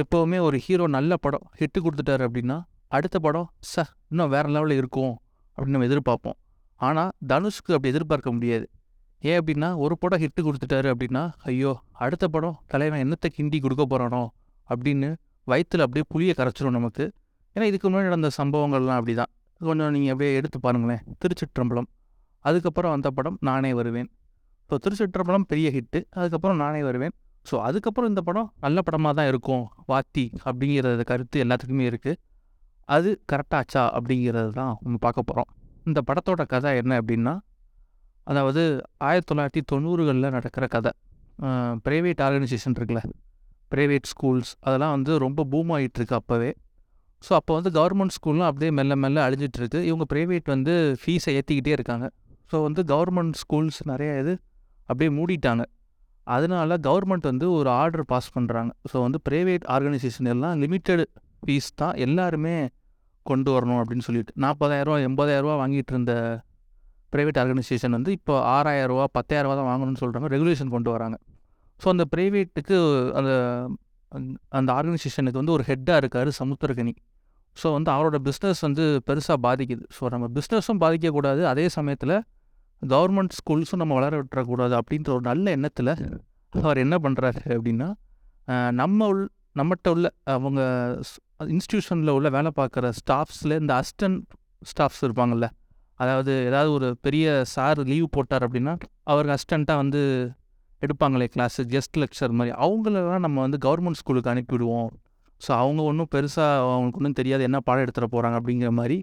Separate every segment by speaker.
Speaker 1: எப்போவுமே ஒரு ஹீரோ நல்ல படம் ஹிட்டு கொடுத்துட்டாரு அப்படின்னா அடுத்த படம் ச இன்னும் வேறு லெவலில் இருக்கும் அப்படின்னு நம்ம எதிர்பார்ப்போம். ஆனால் தனுஷ்க்கு அப்படி எதிர்பார்க்க முடியாது. ஏன் அப்படின்னா ஒரு படம் ஹிட்டு கொடுத்துட்டாரு அப்படின்னா ஐயோ அடுத்த படம் தலைவன் என்னத்தை கிண்டி கொடுக்க போகிறானோ அப்படின்னு வயிற்றில் அப்படியே புளியை கரைச்சிரும் நமக்கு. ஏன்னா இதுக்கு முன்னாடி நடந்த சம்பவங்கள்லாம் அப்படி தான் கொஞ்சம் நீங்கள் அப்படியே எடுத்து பாருங்களேன். திருச்சிற்றம்பலம். அதுக்கப்புறம் அந்த படம் நானே வருவேன் ஸோ திருச்சிற்றம்பலம் பெரிய ஹிட்டு அதுக்கப்புறம் நானே வருவேன் ஸோ அதுக்கப்புறம் இந்த படம் நல்ல படமாக தான் இருக்கும். வாத்தி அப்படிங்கிறத கருத்து எல்லாத்துக்குமே இருக்குது அது கரெக்டாச்சா அப்படிங்கிறது தான் நம்ம பார்க்க போகிறோம் இந்த படத்தோட கதை என்ன அப்படின்னா அதாவது ஆயிரத்தி தொள்ளாயிரத்தி தொண்ணூறுகளில் நடக்கிற கதை. ப்ரைவேட் ஆர்கனைசேஷன் இருக்குல்ல ப்ரைவேட் ஸ்கூல்ஸ் அதெல்லாம் வந்து ரொம்ப பூம் ஆகிட்டுருக்கு அப்போவே. ஸோ அப்போ வந்து கவர்மெண்ட் ஸ்கூல்லாம் அப்படியே மெல்ல மெல்ல அழிஞ்சிட்டு இருக்கு இவங்க ப்ரைவேட் வந்து ஃபீஸை ஏற்றிக்கிட்டே இருக்காங்க. ஸோ வந்து கவர்மெண்ட் ஸ்கூல்ஸ் நிறைய இது அப்படியே மூடிட்டாங்க. அதனால கவர்மெண்ட் வந்து ஒரு ஆர்டர் பாஸ் பண்ணுறாங்க ஸோ வந்து ப்ரைவேட் ஆர்கனைசேஷன் எல்லாம் லிமிட்டெட் ஃபீஸ் தான் எல்லாருமே கொண்டு வரணும் அப்படின்னு சொல்லிட்டு. நாற்பதாயிரரூவா எண்பதாயிரரூவா வாங்கிட்டு இருந்த ப்ரைவேட் ஆர்கனைசேஷன் வந்து இப்போ ஆறாயிரரூவா பத்தாயிரரூவா தான் வாங்கணும்னு சொல்கிறாங்க ரெகுலேஷன் கொண்டு வராங்க. ஸோ அந்த ப்ரைவேட்டுக்கு அந்த அந்த- அந்த ஆர்கனைசேஷனுக்கு வந்து ஒரு ஹெட்டாக இருக்கார் சமுத்திரகனி. ஸோ வந்து அவரோட பிஸ்னஸ் வந்து பெருசாக பாதிக்குது. ஸோ நம்ம பிஸ்னஸும் பாதிக்கக்கூடாது. அதே சமயத்தில் கவர்மெண்ட் ஸ்கூல்ஸும் நம்ம வளர விட்டுறக்கூடாது அப்படின்ற ஒரு நல்ல எண்ணத்தில் அவர் என்ன பண்ணுறாரு அப்படின்னா நம்ம உள் நம்மகிட்ட உள்ள அவங்க இன்ஸ்டியூஷனில் உள்ள வேலை பார்க்குற ஸ்டாஃப்ஸில் இந்த அசிஸ்டன்ட் ஸ்டாஃப்ஸ் இருப்பாங்கல்ல அதாவது ஏதாவது ஒரு பெரிய சார் லீவ் போட்டார் அப்படின்னா அவருக்கு அசிஸ்டண்ட்டாக வந்து எடுப்பாங்களே கிளாஸு கெஸ்ட் லெக்சர் மாதிரி. அவங்களெல்லாம் நம்ம வந்து கவர்மெண்ட் ஸ்கூலுக்கு அனுப்பிவிடுவோம். ஸோ அவங்க ஒன்றும் பெருசாக அவங்களுக்கு ஒன்றும் தெரியாது என்ன பாடம் எடுத்துகிட்டு போகிறாங்க அப்படிங்கிற மாதிரி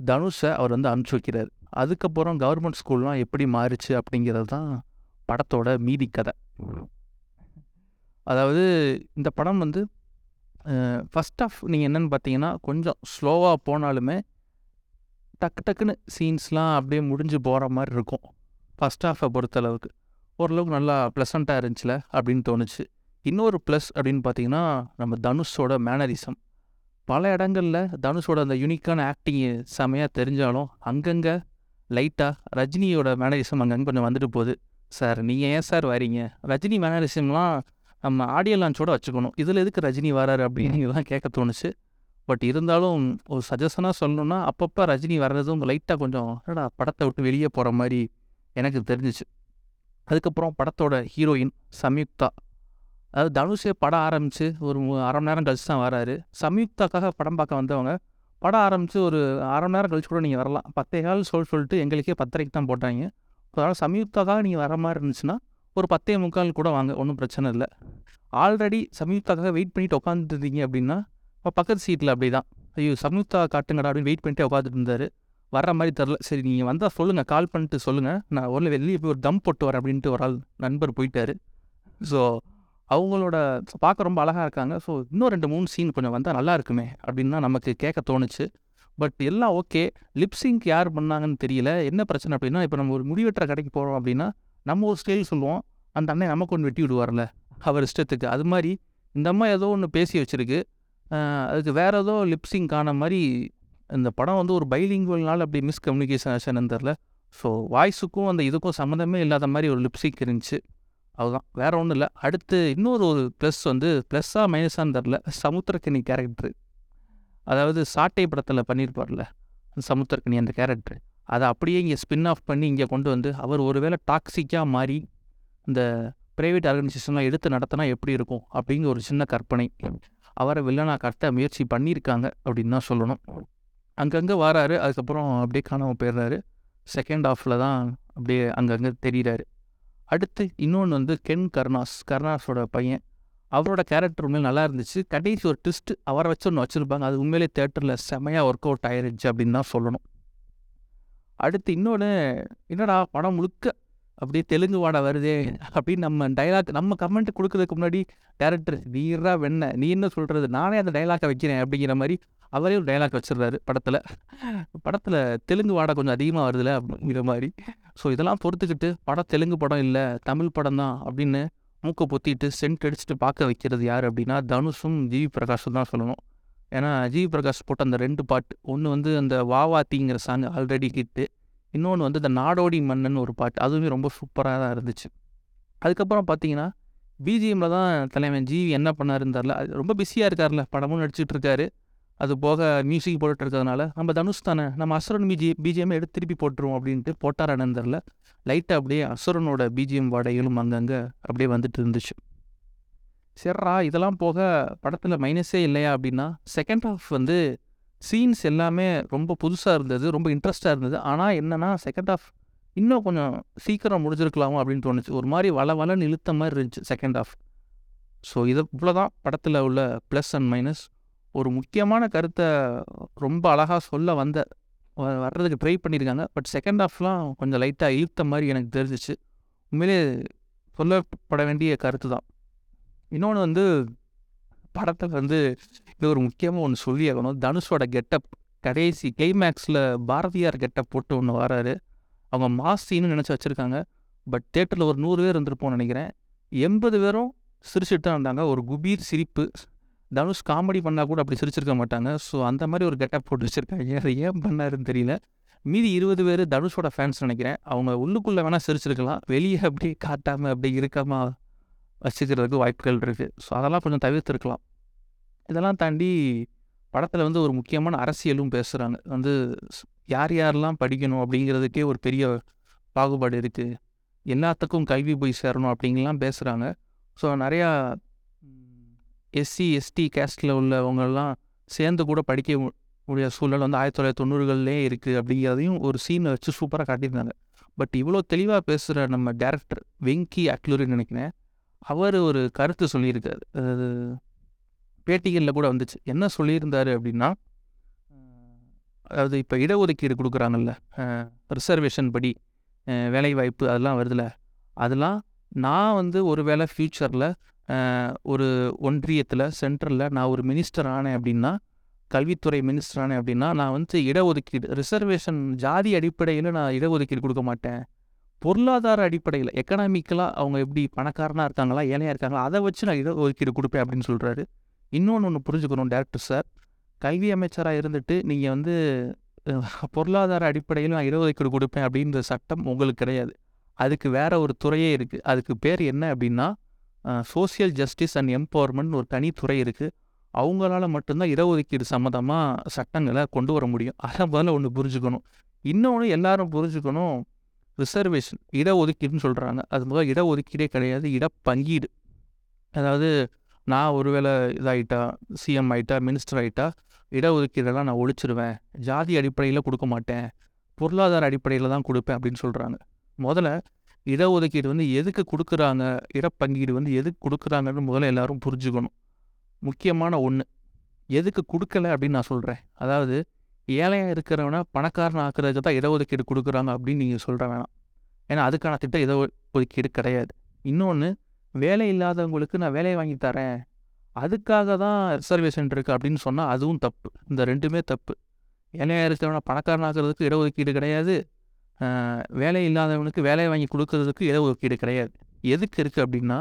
Speaker 1: தனுஷை அவர் வந்து அனுப்பிச்சி வைக்கிறார். அதுக்கப்புறம் கவர்மெண்ட் ஸ்கூல்லாம் எப்படி மாறுச்சு அப்படிங்கிறது தான் படத்தோட மீதி கதை. அதாவது இந்த படம் வந்து ஃபஸ்ட் ஆஃப் நீங்கள் என்னென்னு பார்த்தீங்கன்னா கொஞ்சம் ஸ்லோவாக போனாலுமே டக்கு டக்குன்னு சீன்ஸ்லாம் அப்படியே முடிஞ்சு போகிற மாதிரி இருக்கும். ஃபஸ்ட் ஆஃபை பொறுத்தளவுக்கு. ஓரளவுக்கு நல்லா ப்ளசண்ட்டாக இருந்துச்சுல அப்படின்னு தோணுச்சு. இன்னொரு ப்ளஸ் அப்படின்னு பார்த்தீங்கன்னா நம்ம தனுஷோட மேனரிசம் பல இடங்களில் தனுஷோட அந்த யூனிக்கான ஆக்டிங் செமையாக தெரிஞ்சாலும் அங்கங்கே லைட்டாக ரஜினியோட மேனரிசம் அங்கங்கே கொஞ்சம் வந்துட்டு போகுது. சார் நீங்கள் ஏன் சார் வரீங்க ரஜினி மேனரிசம்லாம் நம்ம ஆடியோ லான்ச்சோட வச்சுக்கணும். இதில் எதுக்கு ரஜினி வராரு அப்படின்னு கேட்க தோணுச்சு. பட் இருந்தாலும் ஒரு சஜஷனாக சொல்லணும்னா அப்பப்போ ரஜினி வர்றதும் லைட்டாக கொஞ்சம் என்னடா படத்தை விட்டு வெளியே போகிற மாதிரி எனக்கு தெரிஞ்சிச்சு. அதுக்கப்புறம் படத்தோட ஹீரோயின் சம்யுக்தா. அதாவது தனுஷே படம் ஆரம்பித்து ஒரு அரை மணி நேரம் கழிச்சு தான் வராரு சம்யுக்தாக்காக படம் பார்க்க வந்தவங்க படம் ஆரம்பித்து ஒரு அரை மணி நேரம் கழிச்சு கூட நீங்கள் வரலாம். பத்தே கால் சொல் சொல்லிட்டு எங்களுக்கே பத்தரைக்கு தான் போட்டாங்க. அதனால் சம்யுக்தாக்காக நீங்கள் வர மாதிரி இருந்துச்சுன்னா ஒரு பத்தே முக்கால் கூட வாங்க ஒன்றும் பிரச்சனை இல்லை. ஆல்ரெடி சம்யுக்தாக்காக வெயிட் பண்ணிட்டு உட்காந்துருந்தீங்க அப்படின்னா இப்போ பக்கத்து சீட்டில் அப்படி தான் ஐயோ சம்யுக்தா காட்டுங்கடா அப்படின்னு வெயிட் பண்ணிட்டே உட்காந்துட்டு இருந்தார். வர மாதிரி தெரில சரி நீங்கள் வந்தால் சொல்லுங்கள் கால் பண்ணிட்டு சொல்லுங்கள் நான் ஒரு வெளியே போய் ஒரு தம் போட்டு வரேன் அப்படின்ட்டு ஒரு ஆள் நண்பர் போயிட்டாரு. ஸோ அவங்களோட பார்க்க ரொம்ப அழகாக இருக்காங்க. ஸோ இன்னும் ரெண்டு மூணு சீன் கொஞ்சம் வந்தால் நல்லா இருக்குமே அப்படின்னு தான் நமக்கு கேட்க தோணுச்சு. பட் எல்லாம் ஓகே. லிப்ஸிங்க் யார் பண்ணாங்கன்னு தெரியல. என்ன பிரச்சனை அப்படின்னா இப்போ நம்ம ஒரு முடிவெட்டுற கடைக்கு போகிறோம் அப்படின்னா நம்ம ஒரு ஸ்டைல் சொல்லுவோம். அந்த அண்ணன் நமக்கு ஒன்று வெட்டி விடுவார்ல அவர் இஷ்டத்துக்கு. அது மாதிரி இந்த அம்மா ஏதோ ஒன்று பேசி வச்சிருக்கு. அதுக்கு வேற ஏதோ லிப்ஸிங் ஆன மாதிரி இந்த படம் வந்து ஒரு பைலிங்குவல்னால அப்படி மிஸ்கம்யூனிகேஷன் தெரில. ஸோ வாய்ஸுக்கும் அந்த இதுக்கும் சம்மந்தமே இல்லாத மாதிரி ஒரு லிப்ஸிக் இருந்துச்சு. அதுதான் வேற ஒன்றும் இல்லை. அடுத்து இன்னொரு ஒரு ப்ளஸ் வந்து ப்ளஸ்ஸாக மைனஸான்னு தெரில. சமுத்திரக்கனி கேரக்டரு அதாவது சாட்டை படத்தில் பண்ணியிருப்பார்ல சமுத்திரக்கனி அந்த கேரக்டர் அதை அப்படியே இங்கே ஸ்பின் ஆஃப் பண்ணி இங்கே கொண்டு வந்து அவர் ஒருவேளை டாக்ஸிக்காக மாறி இந்த ப்ரைவேட் ஆர்கனைசேஷன்லாம் எடுத்து நடத்தினா எப்படி இருக்கும்? அப்படிங்கிற ஒரு சின்ன கற்பனை. அவரை வில்லனா கட்ட முயற்சி பண்ணியிருக்காங்க அப்படின்னு தான் சொல்லணும். அங்கங்கே வராரு. அதுக்கப்புறம் அப்படியே காணாமல் போயிடுறாரு. செகண்ட் ஆஃபில் தான் அப்படியே அங்கங்கே தெரிகிறாரு அடுத்து இன்னொன்று வந்து கென் கருணாஸ் கருணாஸோட பையன். அவரோட கேரக்டர் உண்மையில் நல்லா இருந்துச்சு. கடைசி ஒரு ட்விஸ்ட் அவரை வச்சு ஒன்று வச்சுருப்பாங்க. அது உண்மையிலே தேட்டரில் செமையாக ஒர்க் அவுட் ஆயிருச்சு அப்படின்னு தான் சொல்லணும். அடுத்து இன்னொன்று என்னடா படம் முழுக்க அப்படியே தெலுங்கு வாடா வருதே அப்படின்னு நம்ம டைலாக் நம்ம கமெண்ட் கொடுக்கறதுக்கு முன்னாடி டேரக்டர் நீரா வெண்ண நீ என்ன சொல்கிறது நானே அந்த டைலாக்கை வைக்கிறேன் அப்படிங்கிற மாதிரி அவரே ஒரு டைலாக் வச்சிடுறாரு படத்தில். படத்தில் தெலுங்கு வாடை கொஞ்சம் அதிகமாக வருதுல அப்படிங்கிற மாதிரி. ஸோ இதெல்லாம் பொறுத்துக்கிட்டு படம் தெலுங்கு படம் இல்லை தமிழ் படம் தான் அப்படின்னு மூக்கை பொத்திட்டு சென்ட் அடிச்சுட்டு பார்க்க வைக்கிறது யார் அப்படின்னா தனுஷும் ஜிவி பிரகாஷும் தான் சொல்லணும். ஏன்னா ஜிவி பிரகாஷ் போட்ட அந்த ரெண்டு பாட்டு ஒன்று வந்து அந்த வாவாத்திங்கிற சாங் ஆல்ரெடி ஹிட்டு இன்னொன்று வந்து இந்த நாடோடி மன்னன் ஒரு பாட்டு அதுவுமே ரொம்ப சூப்பராக தான் இருந்துச்சு. அதுக்கப்புறம் பார்த்தீங்கன்னா பிஜிஎம்மில் தான் தலைவன் ஜிவி என்ன பண்ணாருன்னு தெரில. அது ரொம்ப பிஸியாக இருக்கார்ல படமும் நடிச்சிட்டு இருக்காரு. அது போக மியூசிக் போட்டுட்டு இருக்கிறதுனால நம்ம தனுஷ் தானே நம்ம அசுரன் பிஜி பிஜிஎம் எடுத்து திருப்பி போட்டுருவோம் அப்படின்ட்டு போட்டார் அனந்தரில் லைட்டாக அப்படியே அசுரனோட பிஜிஎம் வாடகைகளும் அங்கங்கே அப்படியே வந்துட்டு இருந்துச்சு. சரிரா இதெல்லாம் போக படத்தில் மைனஸே இல்லையா அப்படின்னா செகண்ட் ஹாஃப் வந்து சீன்ஸ் எல்லாமே ரொம்ப புதுசாக இருந்தது ரொம்ப இன்ட்ரெஸ்டாக இருந்தது. ஆனால் என்னென்னா செகண்ட் ஆஃப் இன்னும் கொஞ்சம் சீக்கிரம் முடிஞ்சிருக்கலாமோ அப்படின்னு தோணுச்சு. ஒரு மாதிரி வள வளன்னு இழுத்த மாதிரி இருந்துச்சு செகண்ட் ஆஃப் ஸோ இது இவ்வளோதான் படத்தில் உள்ள ப்ளஸ் அண்ட் மைனஸ் ஒரு முக்கியமான கருத்தை ரொம்ப அழகாக சொல்ல வந்த வர்றதுக்கு ட்ரை பண்ணியிருக்காங்க. பட் செகண்ட் ஆஃப்லாம் கொஞ்சம் லைட்டாக இழுத்த மாதிரி எனக்கு தெரிஞ்சிச்சு. உண்மையிலே சொல்லப்பட வேண்டிய கருத்து தான் இன்னொன்று வந்து படத்தில் வந்து இது ஒரு முக்கியமாக ஒன்று சொல்லியாகணும். தனுஷோட கெட்டப் கடைசி கிளைமேக்ஸில் பாரதியார் கெட்டப் போட்டு ஒன்று வராரு. அவங்க மாசின்னு நினச்சி வச்சுருக்காங்க. பட் தேட்டரில் ஒரு நூறு பேர் இருந்திருப்போம்னு நினைக்கிறேன். எண்பது பேரும் சிரிச்சுட்டு தான் இருந்தாங்க. ஒரு குபீர் சிரிப்பு. தனுஷ் காமெடி பண்ணால் கூட அப்படி சிரிச்சிருக்க மாட்டாங்க. ஸோ அந்த மாதிரி ஒரு கெட்டப் போட்டு வச்சுருக்காங்க. அதை ஏன் பண்ணாருன்னு தெரியல. மீதி இருபது பேர் தனுஷோட ஃபேன்ஸ் நினைக்கிறேன். அவங்க உள்ளுக்குள்ளே வேணால் சிரிச்சிருக்கலாம். வெளியே அப்படியே காட்டாமல் அப்படியே இருக்காமல் வசிக்கிறதுக்கு வாய்ப்புகள் இருக்குது ஸோ அதெல்லாம் கொஞ்சம் தவிர்த்துருக்கலாம். இதெல்லாம் தாண்டி படத்தில் வந்து ஒரு முக்கியமான அரசியலும் பேசுகிறாங்க வந்து யார் யாரெல்லாம் படிக்கணும் அப்படிங்கிறதுக்கே ஒரு பெரிய பாகுபாடு இருக்குது எல்லாத்துக்கும் கல்வி போய் சேரணும் அப்படிங்கலாம் பேசுகிறாங்க ஸோ நிறையா எஸ்சி எஸ்டி கேஸ்டில் உள்ளவங்கெல்லாம் சேர்ந்து கூட படிக்க உடைய முடிய சூழல் வந்து ஆயிரத்தி தொள்ளாயிரத்தி தொண்ணூறுகள்லேயே இருக்குது அப்படிங்கிறதையும் ஒரு சீனை வச்சு சூப்பராக காட்டியிருந்தாங்க. பட் இவ்வளோ தெளிவாக பேசுகிற நம்ம டேரக்டர் வெங்கி அக்லூரின்னு நினைக்கிறேன். அவர் ஒரு கருத்து சொல்லியிருக்காரு. அது பேட்டிகளில் கூட வந்துச்சு. என்ன சொல்லியிருந்தாரு அப்படின்னா அதாவது இப்போ இடஒதுக்கீடு கொடுக்குறாங்கல்ல ரிசர்வேஷன் படி வேலைவாய்ப்பு அதெல்லாம் வருதுல்ல அதெல்லாம் நான் வந்து ஒரு வேளை ஃப்யூச்சரில் ஒரு ஒன்றியத்தில் சென்ட்ரலில் நான் ஒரு மினிஸ்டர் ஆனேன் அப்படின்னா கல்வித்துறை மினிஸ்டர் ஆனேன் அப்படின்னா நான் வந்து இடஒதுக்கீடு ரிசர்வேஷன் ஜாதி அடிப்படையில் நான் இடஒதுக்கீடு கொடுக்க மாட்டேன். பொருளாதார அடிப்படையில் எக்கனாமிக்கலாக அவங்க எப்படி பணக்காரனாக இருக்காங்களா ஏழையாக இருக்காங்களா அதை வச்சு நான் இடஒதுக்கீடு கொடுப்பேன் அப்படின்னு சொல்கிறாரு இன்னொன்று ஒன்று புரிஞ்சுக்கணும் டேரக்டர் சார் கல்வி அமைச்சராக இருந்துட்டு நீங்கள் வந்து பொருளாதார அடிப்படையில் நான் இடஒதுக்கீடு கொடுப்பேன் அப்படின்ற சட்டம் உங்களுக்கு கிடையாது. அதுக்கு வேற ஒரு துறையே இருக்குது அதுக்கு பேர் என்ன அப்படின்னா சோசியல் ஜஸ்டிஸ் அண்ட் எம்பவர்மெண்ட் ஒரு தனித்துறை இருக்குது அவங்களால மட்டும்தான் இடஒதுக்கீடு சம்மந்தமாக சட்டங்களை கொண்டு வர முடியும். அதை முதல்ல ஒன்று புரிஞ்சுக்கணும். இன்னொன்று எல்லாரும் புரிஞ்சுக்கணும் ரிசர்வேஷன் இடஒதுக்கீடுன்னு சொல்கிறாங்க அது முதல் இடஒதுக்கீடே கிடையாது இடப்பங்கீடு. அதாவது நான் ஒருவேளை இதாயிட்டா சிஎம் ஆயிட்டா மினிஸ்டர் ஆயிட்டா இடஒதுக்கீடெல்லாம் நான் ஒழிச்சிருவேன். ஜாதி அடிப்படையில் கொடுக்க மாட்டேன். பொருளாதார அடிப்படையில் தான் கொடுப்பேன் அப்படின்னு சொல்கிறாங்க முதல்ல இடஒதுக்கீடு வந்து எதுக்கு கொடுக்குறாங்க இடப்பங்கீடு வந்து எதுக்கு கொடுக்குறாங்கன்னு முதல்ல எல்லாரும் புரிஞ்சுக்கணும். முக்கியமான ஒன்று எதுக்கு கொடுக்கல அப்படின்னு நான் சொல்கிறேன் அதாவது ஏழையாக இருக்கிறவனை பணக்காரன் ஆக்குறதுக்கு தான் இடஒதுக்கீடு கொடுக்குறாங்க அப்படின்னு நீங்கள் சொல்கிற வேணாம். ஏன்னா அதுக்கான திட்டம் இட ஒதுக்கீடு கிடையாது. இன்னொன்று வேலை இல்லாதவங்களுக்கு நான் வேலையை வாங்கி தரேன். அதுக்காக தான் ரிசர்வேஷன் இருக்குது அப்படின்னு சொன்னால் அதுவும் தப்பு. இந்த ரெண்டுமே தப்பு. ஏழையாக இருக்கிறவனை பணக்காரன் ஆக்குறதுக்கு இடஒதுக்கீடு கிடையாது. வேலை இல்லாதவனுக்கு வேலையை வாங்கி கொடுக்கறதுக்கு இடஒதுக்கீடு கிடையாது. எதுக்கு இருக்குது அப்படின்னா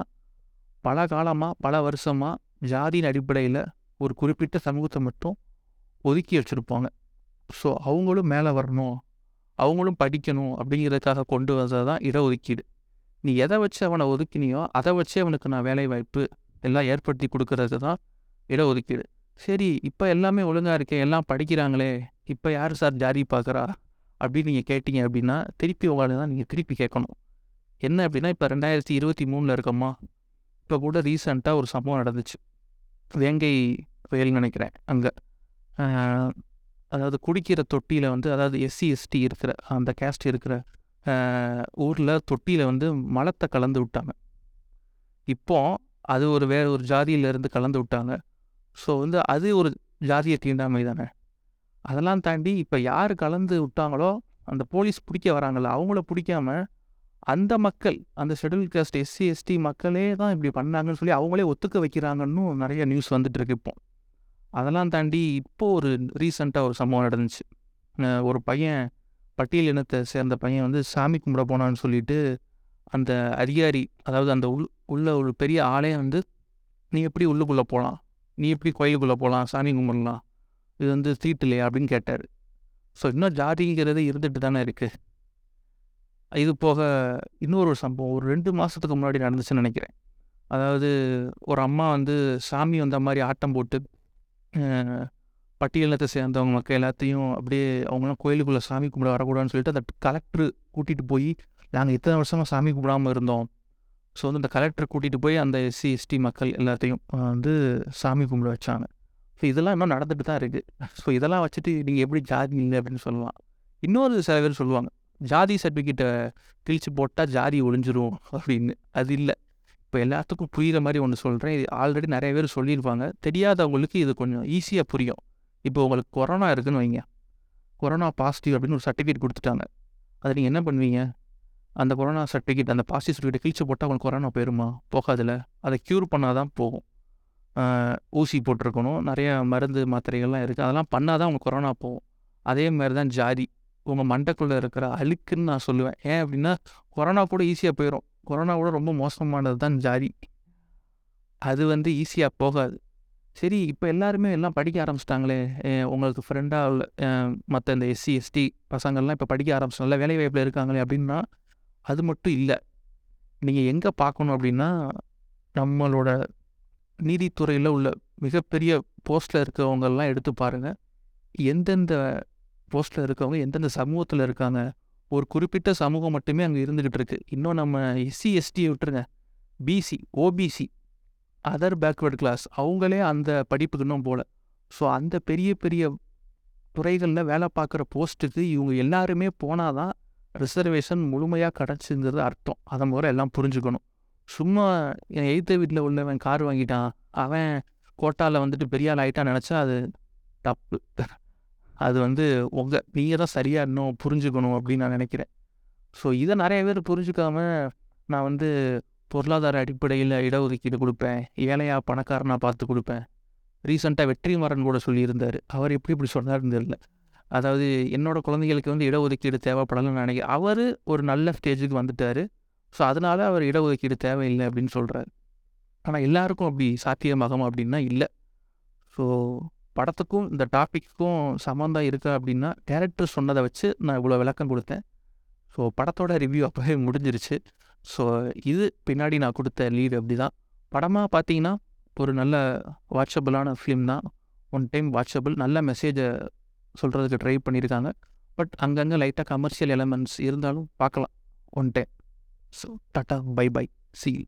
Speaker 1: பல காலமாக பல வருஷமாக ஜாதியின் அடிப்படையில் ஒரு குறிப்பிட்ட சமூகத்தை மட்டும் ஒதுக்கி வச்சுருப்பாங்க. ஸோ அவங்களும் மேலே வரணும். அவங்களும் படிக்கணும் அப்படிங்கிறதுக்காக கொண்டு வந்தது தான் இடஒதுக்கீடு நீ எதை வச்சு அவனை ஒதுக்கினியோ அதை வச்சே அவனுக்கு நான் வேலை வாய்ப்பு எல்லாம் ஏற்படுத்தி கொடுக்கறது தான் இடஒதுக்கீடு சரி இப்போ எல்லாமே ஒழுங்காக இருக்கே எல்லாம் படிக்கிறாங்களே இப்போ யார் சார் ஜாதி பார்க்குறா அப்படின்னு நீங்கள் கேட்டீங்க அப்படின்னா திருப்பி உங்களை தான் நீங்கள் திருப்பி கேட்கணும். என்ன அப்படின்னா இப்போ ரெண்டாயிரத்தி இருபத்தி மூணில் இருக்கோமா? இப்போ கூட ரீசெண்டாக ஒரு சம்பவம் நடந்துச்சு. வேங்கை புயல் நினைக்கிறேன் அங்கே. அதாவது குடிக்கிற தொட்டியில் வந்து அதாவது எஸ்சி எஸ்டி இருக்கிற அந்த கேஸ்ட் இருக்கிற ஊரில் தொட்டியில் வந்து மலத்தை கலந்து விட்டாங்க. இப்போ அது ஒரு வேற ஒரு ஜாதியிலேருந்து கலந்து விட்டாங்க. ஸோ வந்து அது ஒரு ஜாதிய தீண்டாமை தானே. அதெல்லாம் தாண்டி இப்போ யார் கலந்து விட்டாங்களோ அந்த போலீஸ் பிடிக்க வராங்கள அவங்கள பிடிக்காம அந்த மக்கள் அந்த ஷெடியூல் காஸ்ட் எஸ்சி எஸ்டி மக்களே தான் இப்படி பண்ணாங்கன்னு சொல்லி அவங்களே ஒத்துக்க வைக்கிறாங்கன்னு நிறைய நியூஸ் வந்துட்டு இருக்கு இப்போ. அதெல்லாம் தாண்டி இப்போ ஒரு ரீசண்டாக ஒரு சம்பவம் நடந்துச்சு. ஒரு பையன் பட்டியல் இனத்தை சேர்ந்த பையன் வந்து சாமி கும்பிட போனான்னு சொல்லிட்டு அந்த அதிகாரி அதாவது அந்த உள் உள்ள ஒரு பெரிய ஆளே வந்து நீ எப்படி உள்ளுக்குள்ளே போகலாம் நீ எப்படி கோயிலுக்குள்ளே போகலாம் சாமி கும்பிடலாம்? இது வந்து சீட்டு இல்லையா? அப்படின்னு கேட்டார். ஸோ இன்னும் ஜாதிங்கிறது இருந்துட்டு தானே இருக்குது இது போக இன்னொரு ஒரு சம்பவம் ஒரு ரெண்டு மாதத்துக்கு முன்னாடி நடந்துச்சுன்னு நினைக்கிறேன். அதாவது ஒரு அம்மா வந்து சாமி வந்த மாதிரி ஆட்டம் போட்டு பட்டியலத்தை சேர்ந்தவங்க மக்கள் எல்லாத்தையும் அப்படியே அவங்களாம் கோயிலுக்குள்ளே சாமி கும்பிட வரக்கூடாதுன்னு சொல்லிட்டு அந்த கலெக்டர் கூட்டிகிட்டு போய் நாங்கள் இத்தனை வருஷமாக சாமி கும்பிடாமல் இருந்தோம். ஸோ வந்து இந்த கலெக்டர் கூட்டிகிட்டு போய் அந்த எஸ்சி எஸ்டி மக்கள் எல்லாத்தையும் வந்து சாமி கும்பிட வச்சாங்க. ஸோ இதெல்லாம் இன்னும் நடந்துட்டு தான் இருக்குது ஸோ இதெல்லாம் வச்சுட்டு நீங்கள் எப்படி ஜாதி இல்லை அப்படின்னு சொல்லலாம். இன்னொரு சில பேர் சொல்லுவாங்க ஜாதி சர்டிஃபிகேட்டை கிழிச்சு போட்டால் ஜாதி ஒழிஞ்சிரும் அப்படின்னு. அது இல்லை. இப்போ எல்லாத்துக்கும் புரிகிற மாதிரி ஒன்று சொல்கிறேன் இது ஆல்ரெடி நிறைய பேர் சொல்லியிருப்பாங்க. தெரியாதவங்களுக்கு இது கொஞ்சம் ஈஸியாக புரியும். இப்போ உங்களுக்கு கொரோனா இருக்குன்னு வைங்க. கொரோனா பாசிட்டிவ் அப்படின்னு ஒரு சர்டிஃபிகேட் கொடுத்துட்டாங்க. அதை நீங்கள் என்ன பண்ணுவீங்க? அந்த கொரோனா சர்டிஃபிகேட் அந்த பாசிட்டிவ் சர்டிஃபிகேட் கீழ்ச்சி போட்டால் உங்களுக்கு கொரோனா போயிருமா? போகாதில்ல. அதை க்யூர் பண்ணால் தான் போகும் ஊசி போட்டிருக்கணும். நிறைய மருந்து மாத்திரைகள்லாம் இருக்குது அதெல்லாம் பண்ணால் தான் உங்களுக்கு கொரோனா போகும். அதே மாதிரி தான் ஜாதி. உங்கள் மண்டைக்குள்ளே இருக்கிற அழுக்குன்னு நான் சொல்லுவேன். ஏன் அப்படின்னா கொரோனா கூட ஈஸியாக போயிடும் கொரோனா ரொம்ப மோசமானது தான் ஜாதி. அது வந்து ஈஸியாக போகாது. சரி இப்போ எல்லாருமே எல்லாம் படிக்க ஆரம்பிச்சிட்டாங்களே. உங்களுக்கு ஃப்ரெண்டாக மற்ற இந்த எஸ்சி எஸ்டி பசங்கள்லாம் இப்போ படிக்க ஆரம்பிச்சிட்டாங்களே வேலை வாய்ப்பில் இருக்காங்களே அப்படின்னா அது மட்டும் இல்லை. நீங்கள் எங்கே பார்க்கணும் அப்படின்னா நம்மளோட நீதித்துறையில் உள்ள மிகப்பெரிய போஸ்ட்டில் இருக்கிறவங்கெல்லாம் எடுத்து பாருங்கள் எந்தெந்த போஸ்ட்டில் இருக்கவங்க எந்தெந்த சமூகத்தில் இருக்காங்க ஒரு குறிப்பிட்ட சமூகம் மட்டுமே அங்கே இருந்துக்கிட்டு இருக்கு இன்னும் நம்ம எஸ்சி எஸ்டியை விட்டுருங்க. BC OBC other backward class. அவங்களே அந்த படிப்புக்கு இன்னும் போகல ஸோ அந்த பெரிய பெரிய துறைகளில் வேலை பார்க்குற போஸ்ட்டுக்கு இவங்க எல்லாருமே போனால் தான் ரிசர்வேஷன் முழுமையாக கிடச்சிங்கிறது அர்த்தம். அதை முறை எல்லாம் புரிஞ்சுக்கணும். சும்மா என் எய்த்த வீட்டில் உள்ளவன் கார் வாங்கிட்டான். அவன் கோட்டாவில் வந்துட்டு பெரிய ஆள் ஆகிட்டான்னு நினச்சா அது தப்பு. அது வந்து உங்கள் நீங்கள் தான் சரியாக இன்னும் புரிஞ்சுக்கணும் அப்படின்னு நான் நினைக்கிறேன். ஸோ இதை நிறைய பேர் புரிஞ்சுக்காம நான் வந்து பொருளாதார அடிப்படையில் இடஒதுக்கீடு கொடுப்பேன் ஏழையா பணக்காரனா பார்த்து கொடுப்பேன். ரீசெண்டாக வெற்றிமாறன் கூட சொல்லியிருந்தார். அவர் எப்படி இப்படி சொன்னார்னு தெரியல. அதாவது என்னோட குழந்தைகளுக்கு வந்து இடஒதுக்கீடு தேவைப்படலைன்னு நினைக்கிறேன். அவர் ஒரு நல்ல ஸ்டேஜுக்கு வந்துட்டார். ஸோ அதனால அவர் இடஒதுக்கீடு தேவையில்லை அப்படின்னு சொல்கிறார் ஆனால் எல்லாருக்கும் அப்படி சாத்தியமாகும் அப்படின்னா இல்லை. ஸோ படத்துக்கும் இந்த டாப்பிக்கும் சம்மந்தம் இருக்கா அப்படின்னா டேரக்டர் சொன்னதை வச்சு நான் இவ்வளோ விளக்கம் கொடுத்தேன். ஸோ படத்தோட ரிவ்யூ அப்போவே முடிஞ்சிருச்சு. ஸோ இது பின்னாடி நான் கொடுத்த லீவ் அப்படி தான் படமாக பார்த்தீங்கன்னா ஒரு நல்ல வாட்சபிளான ஃபிலிம் தான். ஒன் டைம் வாட்சபிள் நல்ல மெசேஜை சொல்கிறதுக்கு ட்ரை பண்ணியிருக்காங்க. பட் அங்கங்கே லைட்டாக கமர்ஷியல் எலமெண்ட்ஸ் இருந்தாலும் பார்க்கலாம். One time so tata bye bye seal